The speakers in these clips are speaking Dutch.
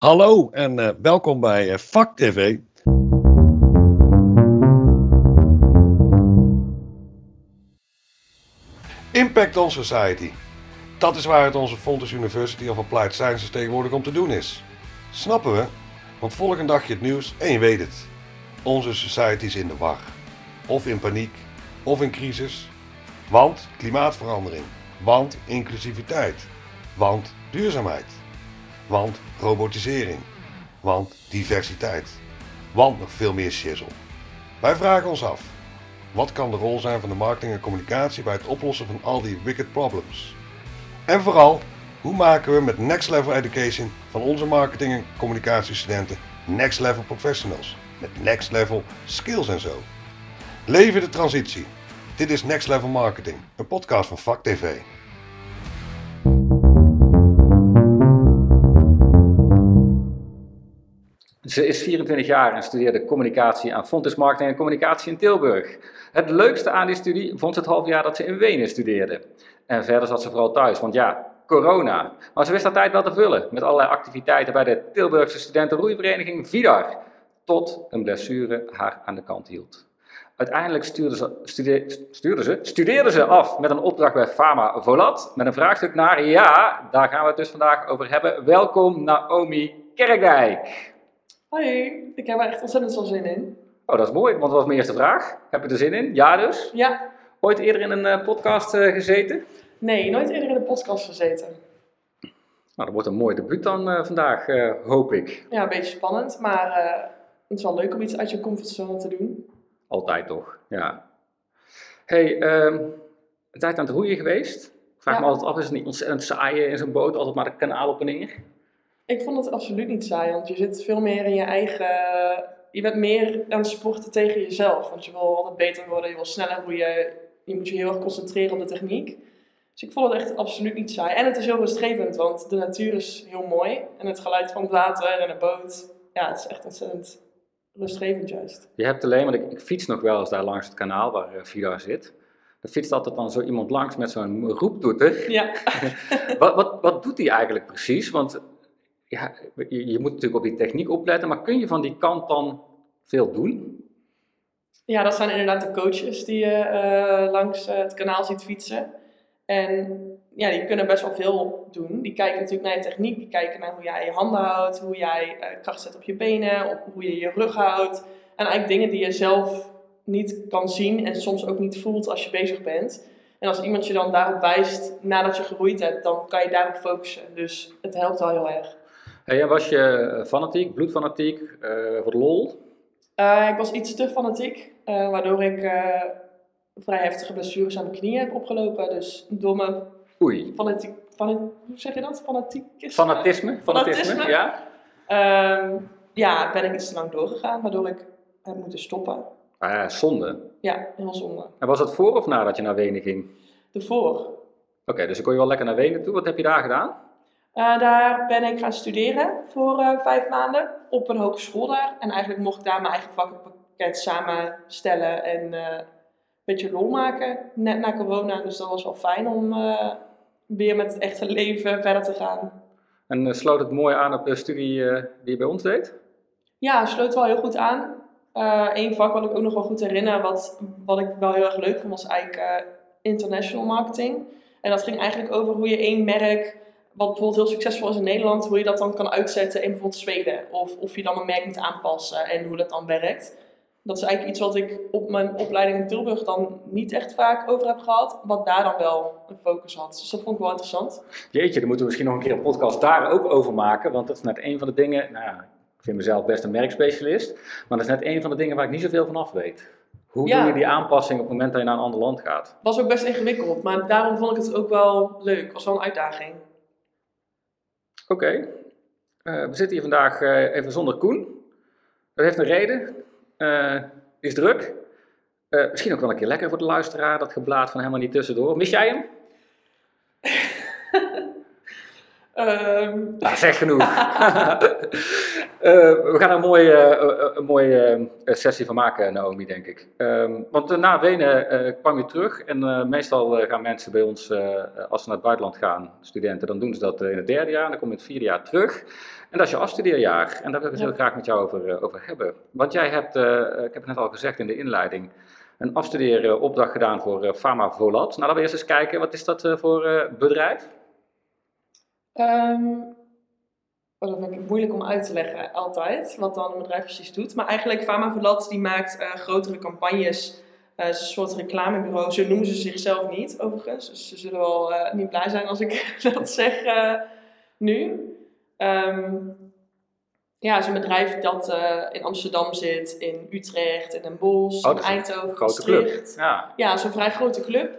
Hallo en uh, welkom bij uh, Vak TV. Impact on Society. Dat is waar het onze Fontes University of Applied Sciences tegenwoordig om te doen is. Snappen we? Want volgende dag je het nieuws en je weet het. Onze society is in de war. Of in paniek, of in crisis. Want klimaatverandering. Want inclusiviteit. Want duurzaamheid. Want robotisering. Want diversiteit. Want nog veel meer shizzle. Wij vragen ons af. Wat kan de rol zijn van de marketing en communicatie bij het oplossen van al die wicked problems? En vooral, hoe maken we met Next Level Education van onze marketing en communicatiestudenten Next Level Professionals? Met Next Level Skills en zo. Leven de transitie. Dit is Next Level Marketing, een podcast van Vak TV. Ze is 24 jaar en studeerde communicatie aan Fontes Marketing en Communicatie in Tilburg. Het leukste aan die studie vond ze het half jaar dat ze in Wenen studeerde. En verder zat ze vooral thuis, want ja, corona. Maar ze wist haar tijd wel te vullen met allerlei activiteiten bij de Tilburgse studentenroeivereniging VIDAR. Tot een blessure haar aan de kant hield. Uiteindelijk stuurde ze, ze, af met een opdracht bij Pharma Volat. Met een vraagstuk naar, ja, daar gaan we het dus vandaag over hebben. Welkom Naomi Kerkdijk. Hoi, ik heb er echt ontzettend veel zin in. Oh, dat is mooi, want dat was mijn eerste vraag. Heb je er zin in? Ja dus? Ja. Ooit eerder in een uh, podcast uh, gezeten? Nee, nooit eerder in een podcast gezeten. Nou, dat wordt een mooi debuut dan uh, vandaag, hoop ik. Ja, een beetje spannend, maar het is wel leuk om iets uit je comfortzone te doen. Altijd toch, ja. hey, um, een tijd aan het roeien geweest. Ik vraag ja. me altijd af, is het niet ontzettend saai in zo'n boot, altijd maar de kanaal op en neer? Ik vond het absoluut niet saai, want je zit veel meer in je eigen... Je bent meer aan het sporten tegen jezelf, want je wil altijd beter worden, je wil sneller roeien. Je moet je heel erg concentreren op de techniek. Dus ik vond het echt absoluut niet saai. En het is heel rustgevend, want de natuur is heel mooi. En het geluid van het water en de boot, ja, het is echt ontzettend rustgevend juist. Je hebt alleen, want ik, ik fiets nog wel eens daar langs het kanaal waar uh, Vidar zit. Er fietst altijd dan zo iemand langs met zo'n roeptoeter. Ja. wat, wat, wat doet hij eigenlijk precies? Want ja, je, je, moet natuurlijk op die techniek opletten, maar kun je van die kant dan veel doen? Ja, dat zijn inderdaad de coaches die je uh, langs uh, het kanaal ziet fietsen. En ja, die kunnen best wel veel doen. Die kijken natuurlijk naar je techniek, die kijken naar hoe jij je handen houdt, hoe jij uh, kracht zet op je benen, op hoe je je rug houdt. En eigenlijk dingen die je zelf niet kan zien en soms ook niet voelt als je bezig bent. En als iemand je dan daarop wijst nadat je geroeid hebt, dan kan je daarop focussen. Dus het helpt wel heel erg. En was je fanatiek, bloedfanatiek, uh, voor de lol? Uh, ik was iets te fanatiek, uh, waardoor ik vrij heftige blessures aan mijn knieën heb opgelopen. Dus door mijn Oei. fanatiek, fanatiek, hoe zeg je dat? Fanatiek Fanatisme? Fanatisme, Fanatisme. ja. Um, ja, ben ik iets te lang doorgegaan, waardoor ik heb moeten stoppen. Ah zonde. Ja, heel zonde. En was dat voor of nadat je naar Wenen ging? Ervoor. Oké, okay, dus dan kon je wel lekker naar Wenen toe. Wat heb je daar gedaan? Uh, daar ben ik gaan studeren voor uh, vijf maanden op een hogeschool daar. En eigenlijk mocht ik daar mijn eigen vakkenpakket samenstellen en uh, een beetje lol maken, net na corona. Dus dat was wel fijn om weer met het echte leven verder te gaan. En sloot het mooi aan op de studie die je bij ons deed? Ja, sloot wel heel goed aan. Eén vak wat ik ook nog wel goed herinner, wat, wat ik wel heel erg leuk vond, was eigenlijk international marketing. En dat ging eigenlijk over hoe je één merk wat bijvoorbeeld heel succesvol is in Nederland, hoe je dat dan kan uitzetten in bijvoorbeeld Zweden. Of of je dan een merk moet aanpassen en hoe dat dan werkt. Dat is eigenlijk iets wat ik op mijn opleiding in Tilburg dan niet echt vaak over heb gehad, wat daar dan wel een focus had. Dus dat vond ik wel interessant. Jeetje, dan moeten we misschien nog een keer een podcast daar ook over maken, want dat is net een van de dingen, nou ja, ik vind mezelf best een merkspecialist, maar dat is net een van de dingen waar ik niet zoveel van af weet. Hoe ja. doe je die aanpassing op het moment dat je naar een ander land gaat? Was ook best ingewikkeld, maar daarom vond ik het ook wel leuk. Was wel een uitdaging. Oké, okay. uh, we zitten hier vandaag uh, even zonder Koen. Dat heeft een reden. Uh, is druk. misschien ook wel een keer lekker voor de luisteraar, dat geblaad van helemaal niet tussendoor. Mis jij hem? Um. Nou, zeg genoeg. uh, we gaan er een mooie, uh, een mooie sessie van maken, Naomi, denk ik. Um, want na Wenen kwam je terug en meestal gaan mensen bij ons, als ze naar het buitenland gaan, studenten, dan doen ze dat in het derde jaar en dan kom je in het vierde jaar terug. En dat is je afstudeerjaar. En daar wil ik het heel graag met jou over, eh, over hebben. Want jij hebt, eh, ik heb het net al gezegd in de inleiding, een afstudeeropdracht gedaan voor eh, Pharma Volat. Nou, laten we eerst eens kijken, wat is dat eh, voor eh, bedrijf? Ehm, dat vind ik moeilijk om uit te leggen, altijd, wat dan een bedrijf precies doet. Maar eigenlijk, Pharma Volat die maakt eh, grotere campagnes. Eh, is een soort reclamebureau, zo noemen ze zichzelf niet, overigens. Dus ze zullen wel eh, niet blij zijn als ik dat zeg eh, nu. Ehm, ja, het is een bedrijf dat eh, in Amsterdam zit, in Utrecht, in Den Bosch, Oh, in dat is een Eindhoven, Grote club. Ja, Ja, zo'n vrij grote club.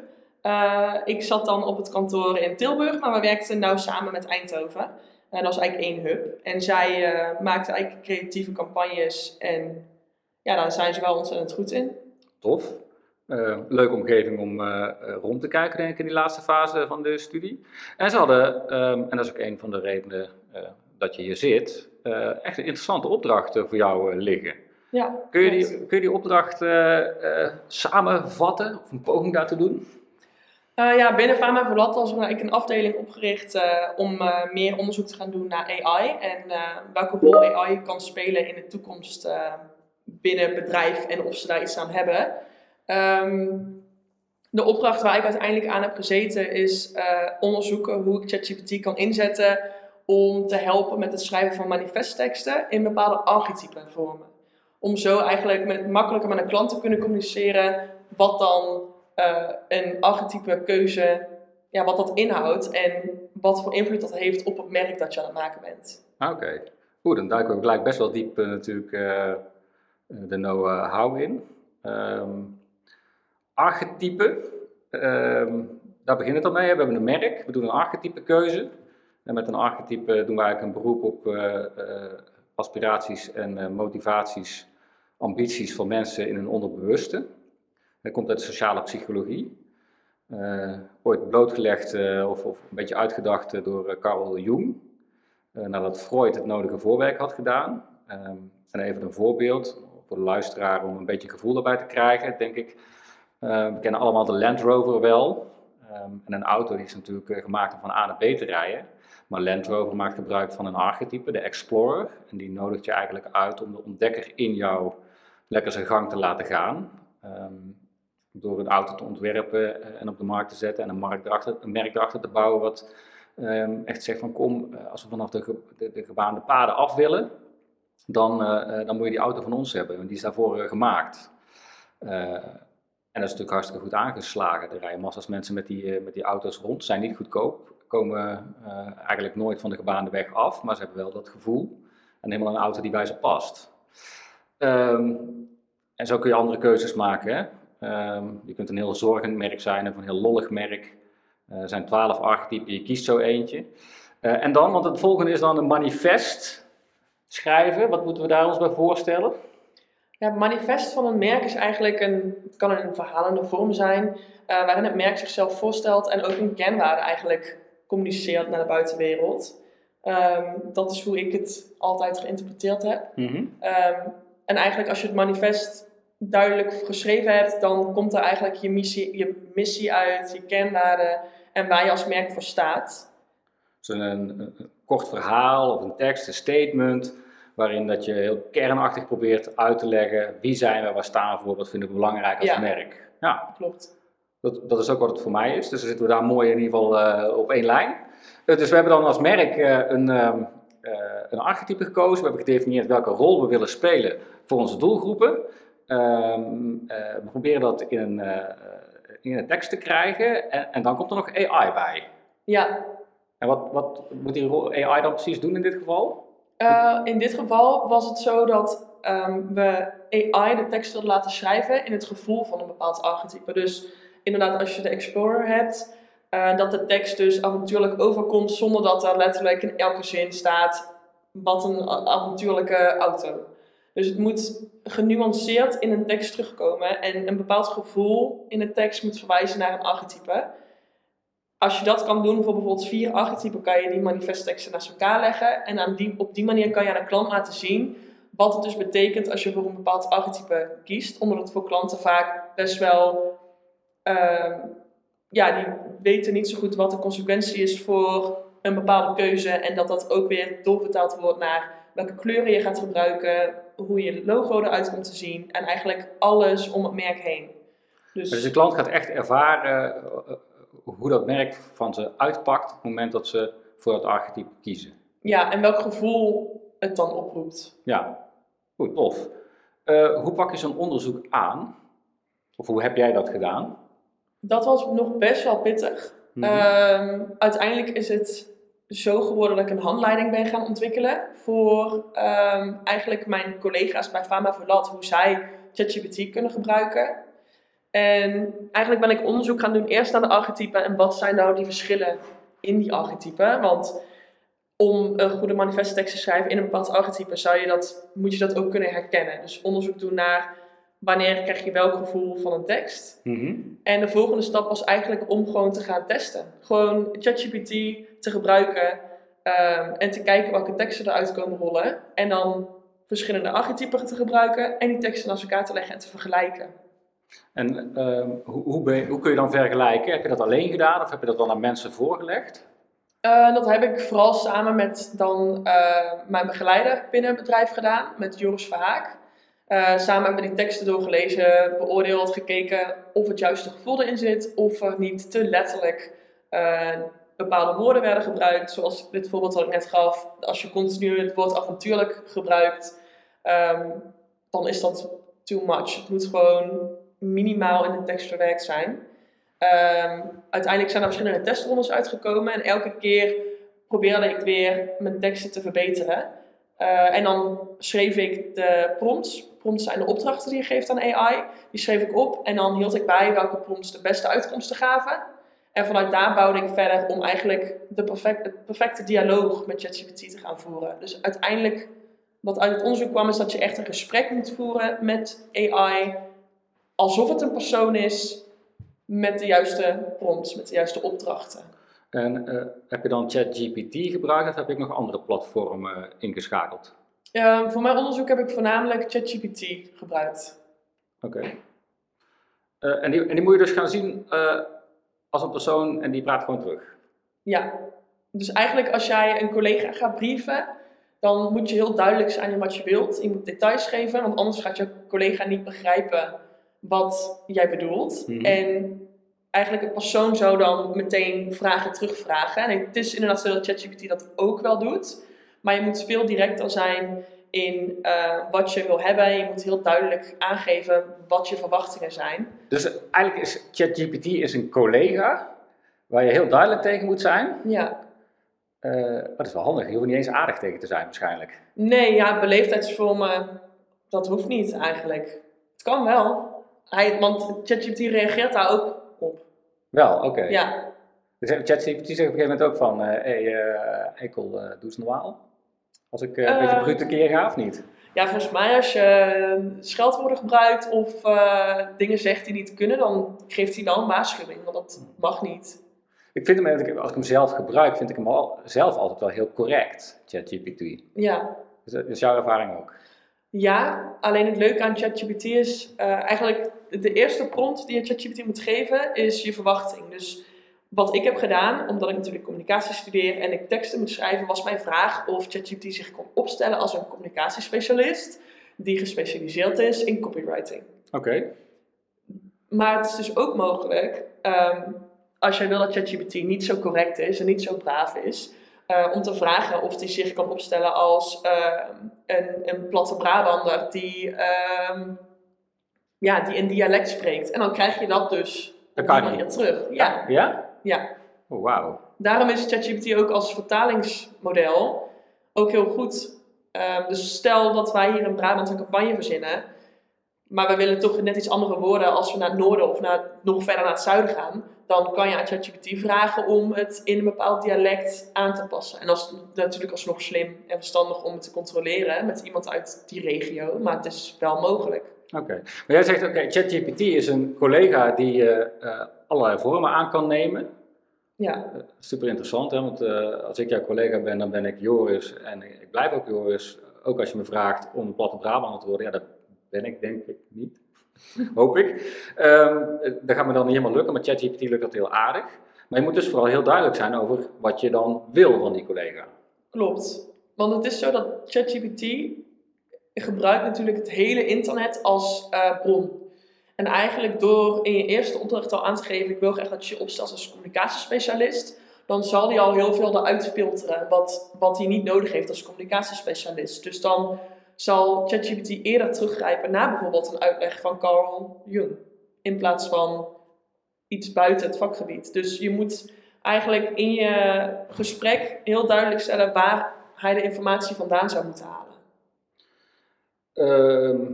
Eh, ik zat dan op het kantoor in Tilburg, maar we werkten nauw samen met Eindhoven. En dat was eigenlijk één hub. En zij eh maakten eigenlijk creatieve campagnes en ja, daar zijn ze wel ontzettend goed in. tof. Eh, leuke omgeving om eh, rond te kijken, denk ik, in die laatste fase van de studie. En ze hadden, ehm, en dat is ook een van de redenen dat je hier zit, echt een interessante opdracht eh, voor jou liggen. Ja, Kun je die, kun je die opdracht samenvatten of een poging daartoe doen? Eh, ja, binnen Pharma Volat was er eigenlijk een afdeling opgericht eh, om eh, meer onderzoek te gaan doen naar AI en welke rol AI kan spelen in de toekomst binnen bedrijf en of ze daar iets aan hebben. Ehm, de opdracht waar ik uiteindelijk aan heb gezeten is onderzoeken hoe ik ChatGPT kan inzetten om te helpen met het schrijven van manifestteksten in bepaalde archetypen vormen. Om zo eigenlijk met, makkelijker met een klant te kunnen communiceren wat dan eh, een archetype keuze, ja, wat dat inhoudt en wat voor invloed dat heeft op het merk dat je aan het maken bent. Ah, Oké, goed, dan duiken we gelijk best wel diep eh, natuurlijk eh, de know-how in. Ehm archetype, ehm, daar begint het al mee. We hebben een merk, we doen een archetype keuze. En met een archetype doen we eigenlijk een beroep op aspiraties en motivaties, ambities van mensen in hun onderbewuste. Dat komt uit de sociale psychologie. Eh, ooit blootgelegd eh, of, of een beetje uitgedacht eh, door Carl Jung. Nadat Freud het nodige voorwerk had gedaan. Ehm, en even een voorbeeld voor de luisteraar om een beetje gevoel daarbij te krijgen, denk ik. Eh, we kennen allemaal de Land Rover wel. Ehm, en een auto die is natuurlijk gemaakt om van A naar B te rijden. Maar Land Rover maakt gebruik van een archetype, de Explorer. En die nodigt je eigenlijk uit om de ontdekker in jou lekker zijn gang te laten gaan. Ehm, door een auto te ontwerpen eh, en op de markt te zetten en een, markt een merk erachter te bouwen wat ehm, echt zegt van kom, eh, als we vanaf de, de, de gebaande paden af willen, dan, eh, dan moet je die auto van ons hebben, want die is daarvoor gemaakt. En dat is natuurlijk hartstikke goed aangeslagen. Rijden massa's mensen met die, met die auto's rond, zijn niet goedkoop, komen eigenlijk nooit van de gebaande weg af, maar ze hebben wel dat gevoel en helemaal een auto die bij ze past. Ehm, en zo kun je andere keuzes maken. Hè? Ehm, je kunt een heel zorgend merk zijn of een heel lollig merk. Eh, er zijn twaalf archetypen, je kiest zo eentje. Eh, en dan, want het volgende is dan een manifest schrijven. Wat moeten we daar ons bij voorstellen? Ja, het manifest van een merk is eigenlijk een, het kan een verhalende vorm zijn, eh, waarin het merk zichzelf voorstelt en ook een kenwaarde eigenlijk communiceert naar de buitenwereld. Ehm, dat is hoe ik het altijd geïnterpreteerd heb. Ehm, en eigenlijk als je het manifest duidelijk geschreven hebt, dan komt er eigenlijk je missie, je missie uit, je kenwaarden en waar je als merk voor staat. Dus een, een, een kort verhaal of een tekst, een statement, waarin dat je heel kernachtig probeert uit te leggen wie zijn we, waar staan we voor, wat vinden we belangrijk als Ja. merk. Ja, Klopt. dat, dat is ook wat het voor mij is. Dus dan zitten we daar mooi in ieder geval eh, op één lijn. Eh, dus we hebben dan als merk eh, een, ehm, eh, een archetype gekozen. We hebben gedefinieerd welke rol we willen spelen voor onze doelgroepen. Ehm, eh, we proberen dat in een, eh, in een tekst te krijgen. En, en dan komt er nog AI bij. Ja, En wat, wat moet die AI dan precies doen in dit geval? Eh, in dit geval was het zo dat ehm, we AI de tekst wilden laten schrijven in het gevoel van een bepaald archetype. Dus inderdaad, als je de Explorer hebt, eh, dat de tekst dus avontuurlijk overkomt zonder dat er letterlijk in elke zin staat wat een avontuurlijke auto. Dus het moet genuanceerd in een tekst terugkomen en een bepaald gevoel in de tekst moet verwijzen naar een archetype. Als je dat kan doen voor bijvoorbeeld vier archetypen, kan je die manifestteksten naast elkaar leggen. En aan die, op die manier kan je aan de klant laten zien wat het dus betekent als je voor een bepaald archetype kiest. Omdat het voor klanten vaak best wel, ehm, ja, die weten niet zo goed wat de consequentie is voor een bepaalde keuze en dat dat ook weer doorvertaald wordt naar welke kleuren je gaat gebruiken, hoe je logo eruit komt te zien en eigenlijk alles om het merk heen. Dus, dus de klant gaat echt ervaren uh, hoe dat merk van ze uitpakt op het moment dat ze voor het archetype kiezen. Ja, en welk gevoel het dan oproept. Ja, goed, tof. Uh, hoe pak je zo'n onderzoek aan? Of hoe heb jij dat gedaan? Dat was nog best wel pittig. Mm -hmm. uiteindelijk is het zo geworden dat ik een handleiding ben gaan ontwikkelen voor um, eigenlijk mijn collega's bij Fama Verlat, hoe zij ChatGPT kunnen gebruiken. En eigenlijk ben ik onderzoek gaan doen eerst naar de archetypen en wat zijn nou die verschillen in die archetypen. Want om een goede manifesttekst te schrijven in een bepaald archetype zou je dat, moet je dat ook kunnen herkennen. Dus onderzoek doen naar wanneer krijg je welk gevoel van een tekst. Mhm. En de volgende stap was eigenlijk om gewoon te gaan testen. Gewoon ChatGPT te gebruiken ehm, en te kijken welke teksten eruit komen rollen. En dan verschillende archetypen te gebruiken en die teksten naast elkaar te leggen en te vergelijken. En ehm, hoe, hoe, hoe, kun je dan vergelijken? Heb je dat alleen gedaan of heb je dat dan aan mensen voorgelegd? Uh, dat heb ik vooral samen met dan, uh, mijn begeleider binnen het bedrijf gedaan, met Joris Verhaak. Uh, samen hebben we die teksten doorgelezen, beoordeeld, gekeken of het juiste gevoel erin zit, of er niet te letterlijk bepaalde woorden werden gebruikt. Zoals dit voorbeeld dat ik net gaf, als je continu het woord avontuurlijk gebruikt, um, dan is dat too much. Het moet gewoon minimaal in de tekst verwerkt zijn. Um, uiteindelijk zijn er verschillende testrondes uitgekomen en elke keer probeerde ik weer mijn teksten te verbeteren. Uh, en dan schreef ik de prompts. Prompts zijn de opdrachten die je geeft aan AI. Die schreef ik op en dan hield ik bij welke prompts de beste uitkomsten gaven. En vanuit daar bouwde ik verder om eigenlijk de perfect, het perfecte dialoog met ChatGPT te gaan voeren. Dus uiteindelijk, wat uit het onderzoek kwam, is dat je echt een gesprek moet voeren met AI alsof het een persoon is met de juiste prompts, met de juiste opdrachten. En uh, heb je dan ChatGPT gebruikt of heb ik nog andere platformen uh, ingeschakeld? Uh, voor mijn onderzoek heb ik voornamelijk ChatGPT gebruikt. Oké. Okay. Eh, en, die, en die moet je dus gaan zien als een persoon en die praat gewoon terug? Ja. Dus eigenlijk als jij een collega gaat brieven, dan moet je heel duidelijk zijn in wat je wilt. Je moet details geven, want anders gaat je collega niet begrijpen wat jij bedoelt. Mhm. En eigenlijk een persoon zou dan meteen vragen terugvragen. En het is inderdaad zo dat ChatGPT dat ook wel doet. Maar je moet veel directer zijn in uh, wat je wil hebben. Je moet heel duidelijk aangeven wat je verwachtingen zijn. Dus eigenlijk is ChatGPT is een collega waar je heel duidelijk tegen moet zijn. Ja. Uh, dat is wel handig. Je hoeft niet eens aardig tegen te zijn waarschijnlijk. Nee, ja, beleefdheidsvormen, dat hoeft niet eigenlijk. Het kan wel. Hij, want ChatGPT reageert daar ook op. Wel, oké. Ja. Dus ChatGPT zegt op een gegeven moment ook van, hé, uh, hey, uh, Eikel, uh, doe eens normaal. Als ik een beetje brute keer ga of niet? Ja, volgens mij als je scheldwoorden gebruikt of dingen zegt die niet kunnen, dan geeft hij wel een waarschuwing, want dat mag niet. Ik vind hem, als ik hem zelf gebruik, vind ik hem al, zelf altijd wel heel correct, ChatGPT. Ja. Dus dat is jouw ervaring ook? Ja, alleen het leuke aan ChatGPT is uh, eigenlijk de eerste prompt die je ChatGPT moet geven is je verwachting. Dus wat ik heb gedaan, omdat ik natuurlijk communicatie studeer en ik teksten moet schrijven, was mijn vraag of ChatGPT zich kon opstellen als een communicatiespecialist die gespecialiseerd is in copywriting. Oké. Okay. Maar het is dus ook mogelijk, um, als jij wil dat ChatGPT niet zo correct is en niet zo braaf is, uh, om te vragen of hij zich kan opstellen als uh, een, een platte Brabander die, uh, ja, die een dialect spreekt. En dan krijg je dat dus dat kan manier terug. Ja. Ja? Ja. Oh, wauw. Daarom is ChatGPT ook als vertalingsmodel ook heel goed. Ehm, dus stel dat wij hier in Brabant een campagne verzinnen, maar we willen toch net iets andere woorden als we naar het noorden of naar, nog verder naar het zuiden gaan dan kan je aan ChatGPT vragen om het in een bepaald dialect aan te passen. En dat is natuurlijk alsnog slim en verstandig om het te controleren met iemand uit die regio, maar het is wel mogelijk. Oké, maar jij zegt, oké, ChatGPT is een collega die uh, uh, allerlei vormen aan kan nemen. Ja. Uh, super interessant, hè? want als ik jouw collega ben, dan ben ik Joris en ik blijf ook Joris. Ook als je me vraagt om platte Brabant te worden, ja, dat ben ik denk ik niet. Hoop ik. Um, dat gaat me dan niet helemaal lukken, maar ChatGPT lukt dat heel aardig. Maar je moet dus vooral heel duidelijk zijn over wat je dan wil van die collega. Klopt. Want het is zo dat ChatGPT gebruikt natuurlijk het hele internet als uh, bron. En eigenlijk door in je eerste opdracht al aan te geven, ik wil graag dat je je opstelt als communicatiespecialist, dan zal hij al heel veel eruit filteren wat, wat hij niet nodig heeft als communicatiespecialist. Dus dan zal ChatGPT eerder teruggrijpen naar bijvoorbeeld een uitleg van Carl Jung, in plaats van iets buiten het vakgebied. Dus je moet eigenlijk in je gesprek heel duidelijk stellen waar hij de informatie vandaan zou moeten halen. Ehm,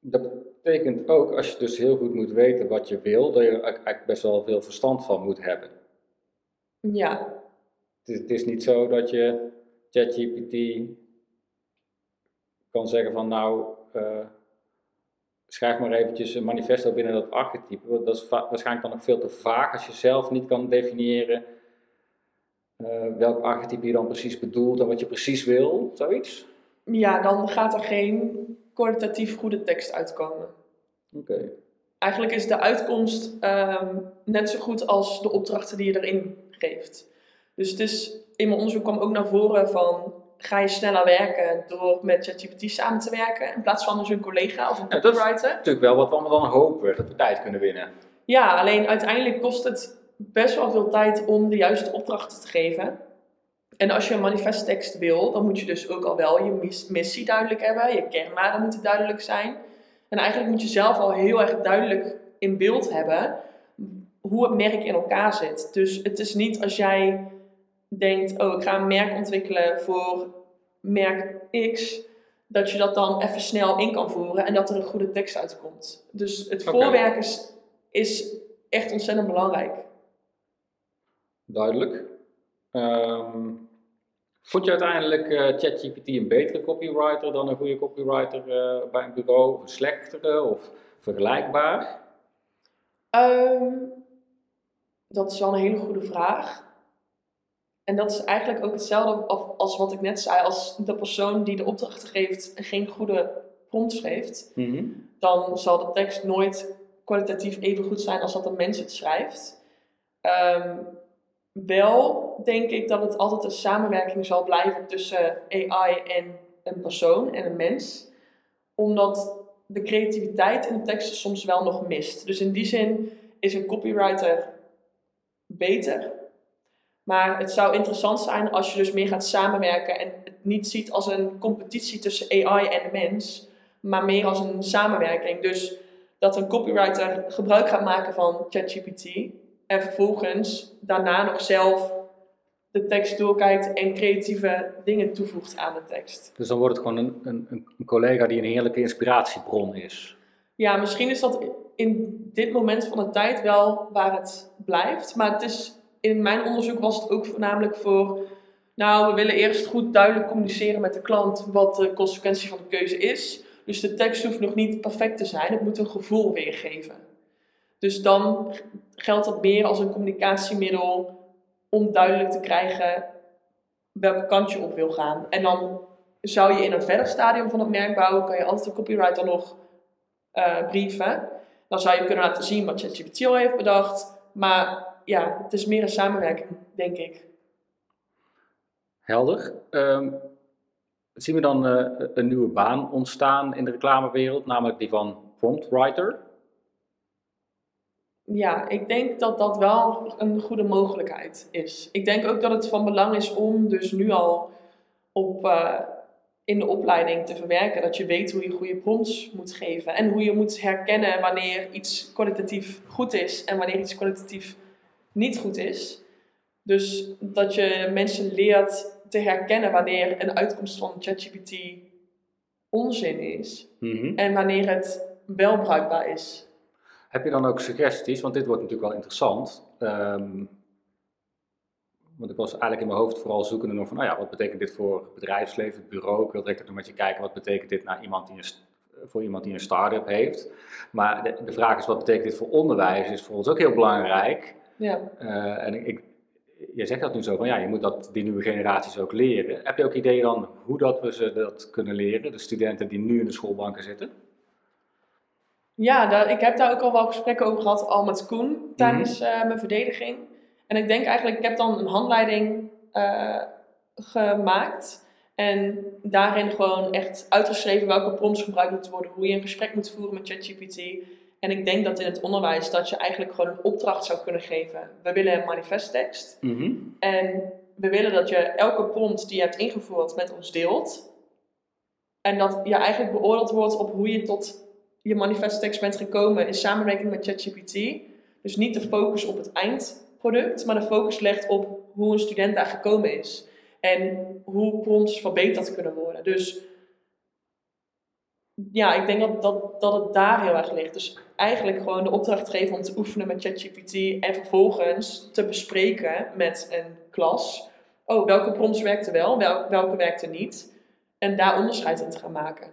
dat betekent ook, als je dus heel goed moet weten wat je wil, dat je er eigenlijk best wel veel verstand van moet hebben. Ja. Het is, niet zo dat je ChatGPT kan zeggen van nou, uh, schrijf maar eventjes een manifesto binnen dat archetype. Dat is waarschijnlijk dan nog veel te vaag als je zelf niet kan definiëren uh, welk archetype je dan precies bedoelt en wat je precies wil, zoiets. Ja, dan gaat er geen kwalitatief goede tekst uitkomen. Oké. Eigenlijk is de uitkomst ehm, net zo goed als de opdrachten die je erin geeft. Dus het is, in mijn onderzoek kwam ook naar voren van ga je sneller werken door met ChatGPT samen te werken in plaats van dus een collega of een copywriter. dat is natuurlijk wel wat we allemaal dan hopen, dat we tijd kunnen winnen. Ja, alleen uiteindelijk kost het best wel veel tijd om de juiste opdrachten te geven. En als je een manifesttekst wil, dan moet je dus ook al wel je missie duidelijk hebben. Je kernwaarden moeten duidelijk zijn. En eigenlijk moet je zelf al heel erg duidelijk in beeld hebben hoe het merk in elkaar zit. Dus het is niet als jij denkt, oh ik ga een merk ontwikkelen voor merk X, dat je dat dan even snel in kan voeren en dat er een goede tekst uitkomt. Dus het voorwerken is, is echt ontzettend belangrijk. Duidelijk. Um, Vond je uiteindelijk uh, ChatGPT een betere copywriter dan een goede copywriter uh, bij een bureau? Of een slechtere of vergelijkbaar? Um, dat is wel een hele goede vraag. En dat is eigenlijk ook hetzelfde als wat ik net zei. Als de persoon die de opdracht geeft geen goede prompt schrijft, mm dan zal de tekst nooit kwalitatief even goed zijn als dat een mens het schrijft. Um, wel denk ik dat het altijd een samenwerking zal blijven tussen AI en een persoon en een mens. Omdat de creativiteit in de teksten soms wel nog mist. Dus in die zin is een copywriter beter. Maar het zou interessant zijn als je dus meer gaat samenwerken en het niet ziet als een competitie tussen AI en de mens, maar meer als een samenwerking. Dus dat een copywriter gebruik gaat maken van ChatGPT en vervolgens daarna nog zelf de tekst doorkijkt en creatieve dingen toevoegt aan de tekst. Dus dan wordt het gewoon een, een, een collega die een heerlijke inspiratiebron is. Ja, misschien is dat in dit moment van de tijd wel waar het blijft. Maar het is, in mijn onderzoek was het ook voornamelijk voor... Nou, we willen eerst goed duidelijk communiceren met de klant wat de consequentie van de keuze is. Dus de tekst hoeft nog niet perfect te zijn. Het moet een gevoel weergeven. Dus dan geldt dat meer als een communicatiemiddel om duidelijk te krijgen welke kant je op wil gaan. En dan zou je in een verder stadium van het merk bouwen, kan je altijd de copywriter nog uh, brieven. Dan zou je kunnen laten zien wat ChatGPT al heeft bedacht. Maar ja, het is meer een samenwerking, denk ik. Helder. Um, zien we dan uh, een nieuwe baan ontstaan in de reclamewereld, namelijk die van prompt writer? Ja, ik denk dat dat wel een goede mogelijkheid is. Ik denk ook dat het van belang is om dus nu al op, uh, in de opleiding te verwerken. Dat je weet hoe je goede prompts moet geven. En hoe je moet herkennen wanneer iets kwalitatief goed is en wanneer iets kwalitatief niet goed is. Dus dat je mensen leert te herkennen wanneer een uitkomst van ChatGPT onzin is. Mhm. En wanneer het wel bruikbaar is. Heb je dan ook suggesties? Want dit wordt natuurlijk wel interessant. Ehm, want ik was eigenlijk in mijn hoofd vooral zoekende nog van, nou ja, wat betekent dit voor het bedrijfsleven, het bureau? Ik wil direct ook nog met je kijken, wat betekent dit naar iemand die een, voor iemand die een start-up heeft? Maar de, de, vraag is, wat betekent dit voor onderwijs? Is voor ons ook heel belangrijk. Ja. Uh, en ik, je zegt dat nu zo van, ja, je moet dat die nieuwe generaties ook leren. Heb je ook ideeën dan hoe dat we ze dat kunnen leren, de studenten die nu in de schoolbanken zitten? Ja, ik heb daar ook al wel gesprekken over gehad, al met Koen, tijdens mhm. eh, mijn verdediging. En ik denk eigenlijk, ik heb dan een handleiding eh, gemaakt. En daarin gewoon echt uitgeschreven welke prompts gebruikt moeten worden, hoe je een gesprek moet voeren met ChatGPT. En ik denk dat in het onderwijs dat je eigenlijk gewoon een opdracht zou kunnen geven. We willen een manifesttekst. Mhm. En we willen dat je elke prompt die je hebt ingevoerd met ons deelt. En dat je eigenlijk beoordeeld wordt op hoe je tot je manifesttekst bent gekomen in samenwerking met ChatGPT. Dus niet de focus op het eindproduct, maar de focus legt op hoe een student daar gekomen is. En hoe prompts verbeterd kunnen worden. Dus ja, ik denk dat, dat, dat het daar heel erg ligt. Dus eigenlijk gewoon de opdracht geven om te oefenen met ChatGPT en vervolgens te bespreken met een klas. Oh, welke prompts werkten wel, wel, welke werkten niet. En daar onderscheid in te gaan maken.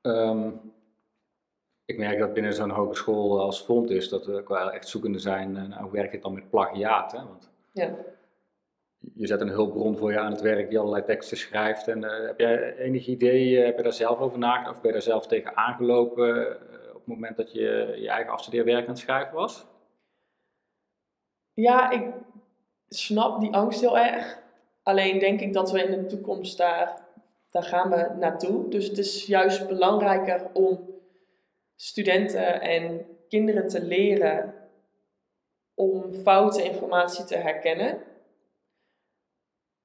Ehm, ik merk dat binnen zo'n hogeschool als Font is, dat we ook wel echt zoekende zijn naar hoe werkt het dan met plagiaat. Hè? Want Ja. je zet een hulpbron voor je aan het werk die allerlei teksten schrijft. En eh, heb jij enig idee, eh, heb je daar zelf over nagedacht of ben je daar zelf tegen aangelopen eh, op het moment dat je je eigen afstudeerwerk aan het schrijven was? Ja, ik snap die angst heel erg. Alleen denk ik dat we in de toekomst daar, daar gaan we naartoe. Dus het is juist belangrijker om studenten en kinderen te leren om foute informatie te herkennen.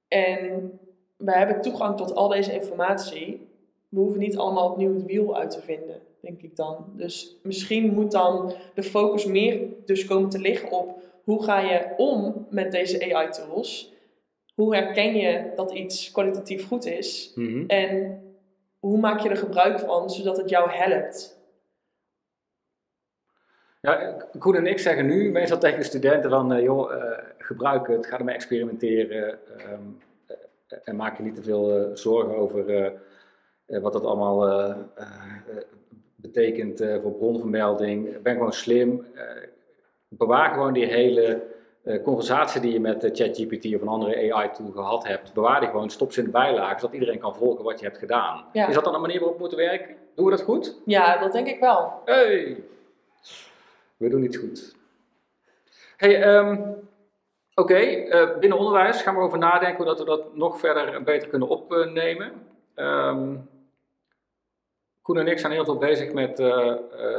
En we hebben toegang tot al deze informatie. We hoeven niet allemaal opnieuw het wiel uit te vinden, denk ik dan. Dus misschien moet dan de focus meer dus komen te liggen op hoe ga je om met deze AI-tools? Hoe herken je dat iets kwalitatief goed is? Mhm. En hoe maak je er gebruik van zodat het jou helpt? Ja, Koen en ik zeggen nu meestal tegen de studenten van, eh, joh, eh, gebruik het, ga ermee experimenteren ehm, eh, en maak je niet te veel zorgen over wat dat allemaal betekent voor bronvermelding. Ben gewoon slim, bewaar gewoon die hele eh, conversatie die je met ChatGPT of een andere AI-tool gehad hebt, bewaar die gewoon, stop ze in de bijlage, zodat iedereen kan volgen wat je hebt gedaan. Ja. Is dat dan een manier waarop we moeten werken? Doen we dat goed? Ja, dat denk ik wel. Hey, we doen iets goed. Hey, ehm, oké, eh, binnen onderwijs gaan we over nadenken hoe dat we dat nog verder en beter kunnen opnemen. Ehm Koen en ik zijn heel veel bezig met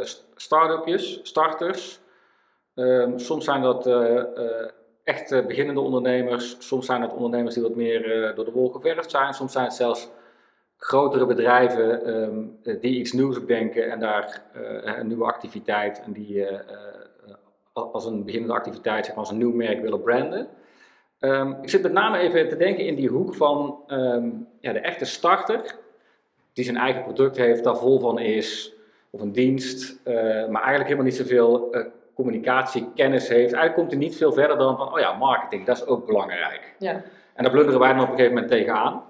st- start-upjes, starters. Ehm, soms zijn dat echt beginnende ondernemers, soms zijn het ondernemers die wat meer door de wol geverfd zijn, soms zijn het zelfs grotere bedrijven ehm, eh, die iets nieuws bedenken en daar eh, een nieuwe activiteit en die eh, eh, als een beginnende activiteit, zeg maar, als een nieuw merk willen branden. Ehm, ik zit met name even te denken in die hoek van ehm, ja, de echte starter, die zijn eigen product heeft, daar vol van is, of een dienst, maar eigenlijk helemaal niet zoveel eh communicatiekennis heeft. Eigenlijk komt hij niet veel verder dan van, oh ja, marketing, dat is ook belangrijk. Ja. En daar blunderen wij dan op een gegeven moment tegenaan.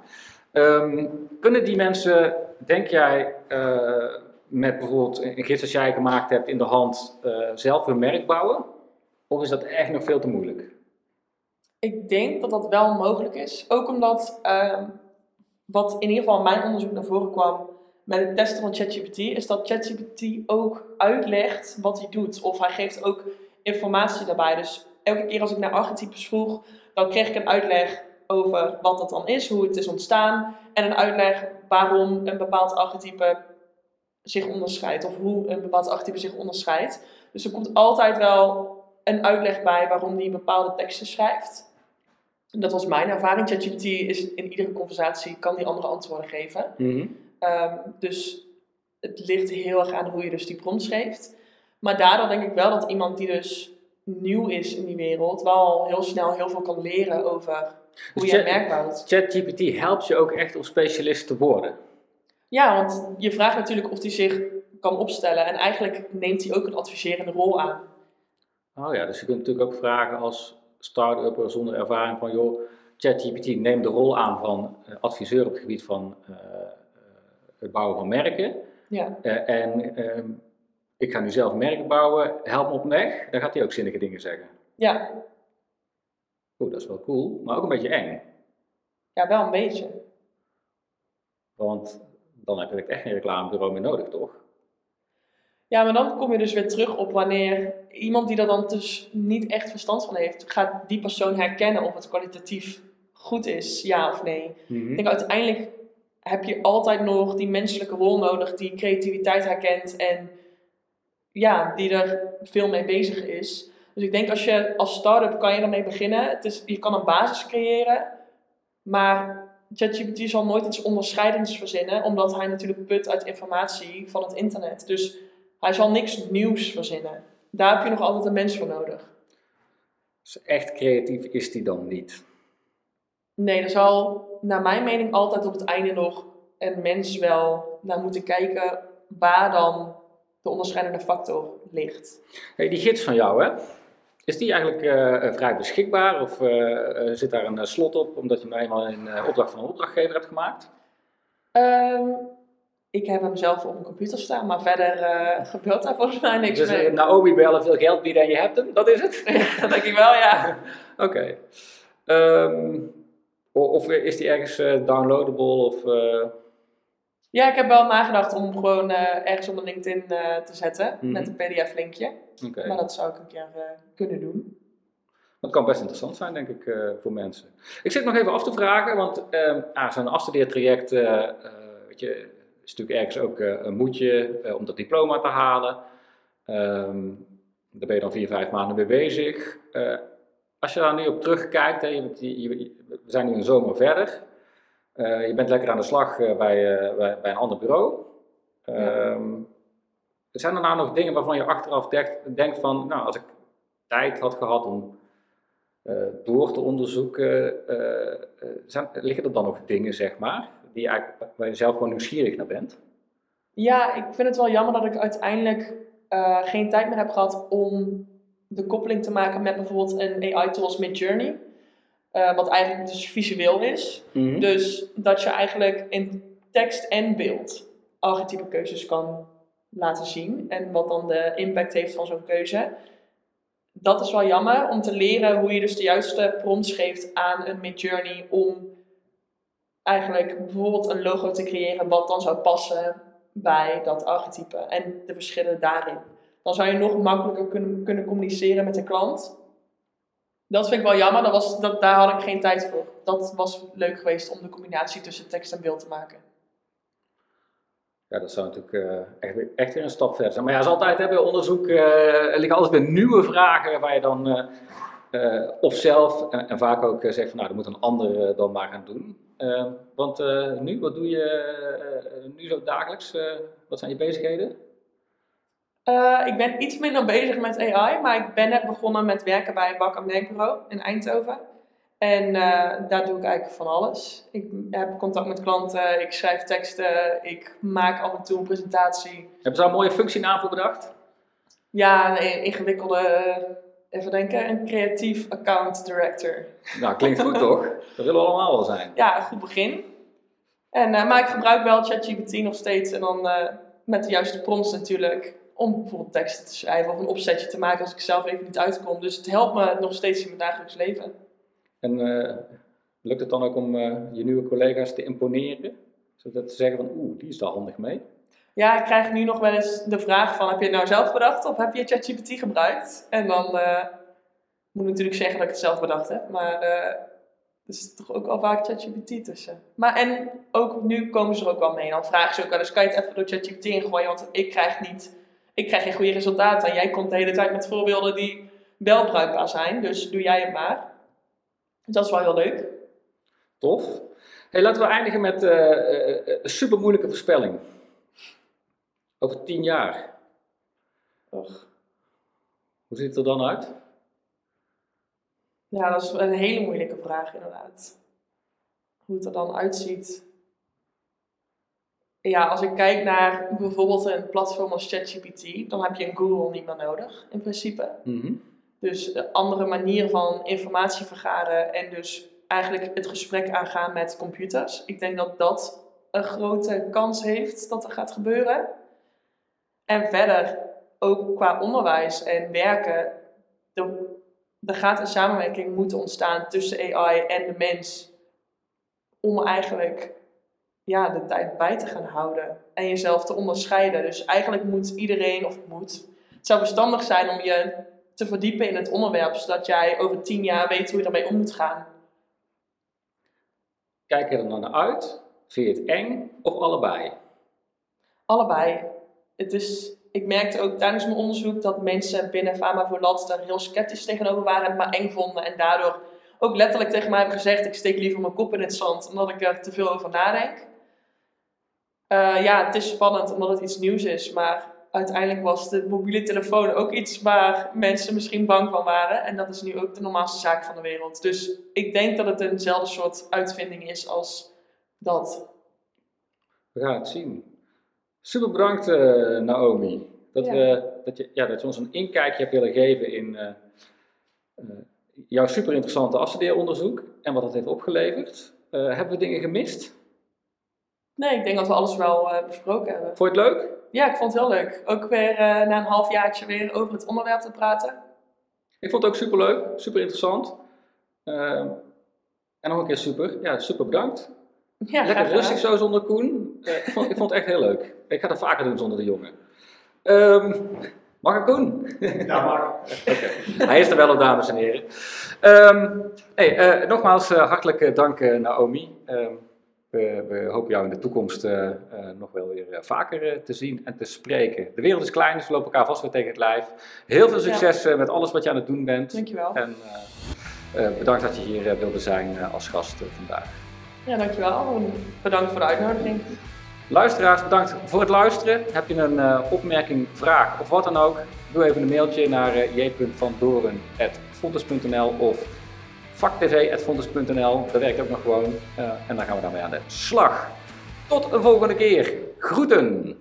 Ehm, kunnen die mensen, denk jij, eh, met bijvoorbeeld een gids als jij gemaakt hebt in de hand, eh, zelf hun merk bouwen? Of is dat echt nog veel te moeilijk? Ik denk dat dat wel mogelijk is. Ook omdat, ehm, wat in ieder geval mijn onderzoek naar voren kwam met het testen van ChatGPT, is dat ChatGPT ook uitlegt wat hij doet. Of hij geeft ook informatie daarbij. Dus elke keer als ik naar archetypes vroeg, dan kreeg ik een uitleg over wat dat dan is, hoe het is ontstaan. En een uitleg waarom een bepaald archetype zich onderscheidt. Of hoe een bepaald archetype zich onderscheidt. Dus er komt altijd wel een uitleg bij waarom die bepaalde teksten schrijft. Dat was mijn ervaring. ChatGPT is in iedere conversatie kan die andere antwoorden geven. Ehm, dus het ligt heel erg aan hoe je dus die prompt geeft. Maar daardoor denk ik wel dat iemand die dus nieuw is in die wereld, wel heel snel heel veel kan leren over hoe Dus je een merk bouwt. ChatGPT helpt je ook echt om specialist te worden. Ja, want je vraagt natuurlijk of hij zich kan opstellen. En eigenlijk neemt hij ook een adviserende rol aan. Oh ja, dus je kunt natuurlijk ook vragen als start-upper zonder ervaring van, joh, ChatGPT neemt de rol aan van eh, adviseur op het gebied van eh, eh, het bouwen van merken. Ja, en ehm, ik ga nu zelf merken bouwen, help me op weg. Dan gaat hij ook zinnige dingen zeggen. ja. Oeh, dat is wel cool, maar ook een beetje eng. ja wel een beetje. Want dan heb je echt geen reclamebureau meer nodig, toch? Ja, maar dan kom je dus weer terug op wanneer iemand die er dan dus niet echt verstand van heeft, gaat die persoon herkennen of het kwalitatief goed is, ja of nee. Mhm. Ik denk uiteindelijk heb je altijd nog die menselijke rol nodig die creativiteit herkent en ja, die er veel mee bezig is. Dus ik denk als je als start-up kan je ermee beginnen. Het is, je kan een basis creëren, maar ChatGPT zal nooit iets onderscheidends verzinnen, omdat hij natuurlijk put uit informatie van het internet. Dus hij zal niks nieuws verzinnen. Daar heb je nog altijd een mens voor nodig. Dus echt creatief is die dan niet. Nee, er zal naar mijn mening altijd op het einde nog een mens wel naar moeten kijken waar dan de onderscheidende factor ligt. Hey, die gids van jou, hè? Is die eigenlijk eh, eh, vrij beschikbaar of eh, zit daar een slot op omdat je hem eenmaal in opdracht van een opdrachtgever hebt gemaakt? Ehm, ik heb hem zelf op mijn computer staan, maar verder gebeurt daar volgens mij niks Dus mee. Naomi bellen, veel geld bieden en je hebt hem, dat is het? dat denk ik wel, ja. Oké. Ehm, of is die ergens downloadable of... Ja, ik heb wel nagedacht om gewoon eh, ergens onder LinkedIn eh, te zetten Mhm. met een pdf-linkje. Maar dat zou ik een keer eh, kunnen doen. Dat kan best interessant zijn, denk ik, voor mensen. Ik zit nog even af te vragen, want ehm ah, zo'n afstudeertraject, weet je, is natuurlijk ergens ook een moedje om dat diploma te halen. Ehm, daar ben je dan vier, vijf maanden mee bezig. Als je daar nu op terugkijkt, hè, je, bent- je- je- we zijn nu een zomer verder. Eh, je bent lekker aan de slag eh, bij, eh, bij, bij een ander bureau. Ehm, Zijn er nou nog dingen waarvan je achteraf denkt, denkt van, nou, als ik tijd had gehad om door te onderzoeken, zijn, liggen er dan nog dingen, zeg maar, die eigenlijk, waar je zelf gewoon nieuwsgierig naar bent? Ja, ik vind het wel jammer dat ik uiteindelijk geen tijd meer heb gehad om de koppeling te maken met bijvoorbeeld een AI-tool als Midjourney. Eh, wat eigenlijk dus visueel is. Dus dat je eigenlijk in tekst en beeld archetype keuzes kan laten zien. En wat dan de impact heeft van zo'n keuze. Dat is wel jammer om te leren hoe je dus de juiste prompts geeft aan een Midjourney om eigenlijk bijvoorbeeld een logo te creëren wat dan zou passen bij dat archetype en de verschillen daarin. Dan zou je nog makkelijker kunnen, kunnen communiceren met de klant. Dat vind ik wel jammer, dat was, dat, daar had ik geen tijd voor. Dat was leuk geweest om de combinatie tussen tekst en beeld te maken. Ja, dat zou natuurlijk eh, echt, echt weer een stap verder zijn. Maar ja, zoals altijd hebben onderzoek, eh, er liggen altijd weer nieuwe vragen waar je dan eh, of zelf en, vaak ook zegt van nou, dat moet een ander dan maar gaan doen. Want nu, wat doe je nu zo dagelijks? Wat zijn je bezigheden? Eh, ik ben iets minder bezig met AI, maar ik ben net begonnen met werken bij een bak- en in Eindhoven. En eh, daar doe ik eigenlijk van alles. Ik heb contact met klanten, ik schrijf teksten, ik maak af en toe een presentatie. Hebben ze daar een mooie functienaam voor bedacht? Ja, een ingewikkelde, eh, even denken, een creatief account director. Nou, klinkt goed toch? Dat willen we allemaal wel zijn. Ja, een goed begin. En, eh, maar ik gebruik wel ChatGPT nog steeds en dan met de juiste prompts natuurlijk. Om bijvoorbeeld teksten te schrijven of een opzetje te maken als ik zelf even niet uitkom. Dus het helpt me nog steeds in mijn dagelijks leven. En eh, lukt het dan ook om eh, je nieuwe collega's te imponeren? Zodat ze zeggen van oeh, die is daar handig mee. Ja, ik krijg nu nog wel eens de vraag van heb je het nou zelf bedacht of heb je ChatGPT gebruikt? En dan eh, moet ik natuurlijk zeggen dat ik het zelf bedacht heb. Maar er is toch ook wel vaak ChatGPT tussen. Maar en ook nu komen ze er ook wel mee. Dan vragen ze ook wel eens, kan je het even door ChatGPT ingooien? Want ik krijg niet, ik krijg geen goede resultaten. En jij komt de hele tijd met voorbeelden die wel bruikbaar zijn. Dus doe jij het maar. Dat is wel heel leuk. Tof. Hey, laten we eindigen met eh, eh, eh, een super moeilijke voorspelling. Over tien jaar, Och. hoe ziet het er dan uit? Ja, dat is een hele moeilijke vraag inderdaad. Hoe het er dan uitziet. Ja, als ik kijk naar bijvoorbeeld een platform als ChatGPT, dan heb je een Google niet meer nodig, in principe. Mhm. Dus een andere manier van informatie vergaren en dus eigenlijk het gesprek aangaan met computers. Ik denk dat dat een grote kans heeft dat er gaat gebeuren. En verder, ook qua onderwijs en werken, er, er gaat een samenwerking moeten ontstaan tussen AI en de mens. Om eigenlijk ja, de tijd bij te gaan houden en jezelf te onderscheiden. Dus eigenlijk moet iedereen, of moet, het zou verstandig zijn om je te verdiepen in het onderwerp, zodat jij over tien jaar weet hoe je daarmee om moet gaan. Kijk je er dan naar uit? Vind je het eng of allebei? Allebei. Het is, ik merkte ook tijdens mijn onderzoek dat mensen binnen Fama voor Lat daar heel sceptisch tegenover waren en het maar eng vonden. En daardoor ook letterlijk tegen mij hebben gezegd, ik steek liever mijn kop in het zand, omdat ik er te veel over nadenk. Uh, ja, het is spannend omdat het iets nieuws is, maar uiteindelijk was de mobiele telefoon ook iets waar mensen misschien bang van waren. En dat is nu ook de normaalste zaak van de wereld. Dus ik denk dat het eenzelfde soort uitvinding is als dat. We gaan het zien. Super bedankt, uh, Naomi. Dat, we, dat, je, ja, dat je ons een inkijkje hebt willen geven in uh, uh, jouw super interessante afstudeeronderzoek en wat dat heeft opgeleverd. hebben we dingen gemist? Nee, ik denk dat we alles wel besproken hebben. Vond je het leuk? Ja, ik vond het heel leuk. Ook weer na een halfjaartje weer over het onderwerp te praten. Ik vond het ook super leuk, super interessant. en nog een keer super. Ja, super bedankt. Ja, Lekker rustig zo zonder Koen. ik, vond, ik vond het echt heel leuk. Ik ga het vaker doen zonder de jongen. Um, mag ik Koen? Ja, mag. okay. Hij is er wel op, dames en heren. Um, hey, uh, nogmaals, uh, hartelijk dank Naomi. Um, we, we, hopen jou in de toekomst nog wel weer vaker te zien en te spreken. De wereld is klein, dus we lopen elkaar vast weer tegen het lijf. Heel veel succes ja. met alles wat je aan het doen bent. Dankjewel. En bedankt dat je hier wilde zijn als gast vandaag. Ja, dankjewel. Bedankt voor de uitnodiging. Luisteraars, bedankt voor het luisteren. Heb je een uh, opmerking, vraag of wat dan ook? Doe even een mailtje naar uh, j.vandoren.fontes.nl of vaktv.fontes.nl. Dat werkt ook nog gewoon. Uh, en dan gaan we weer aan de slag. Tot een volgende keer. Groeten!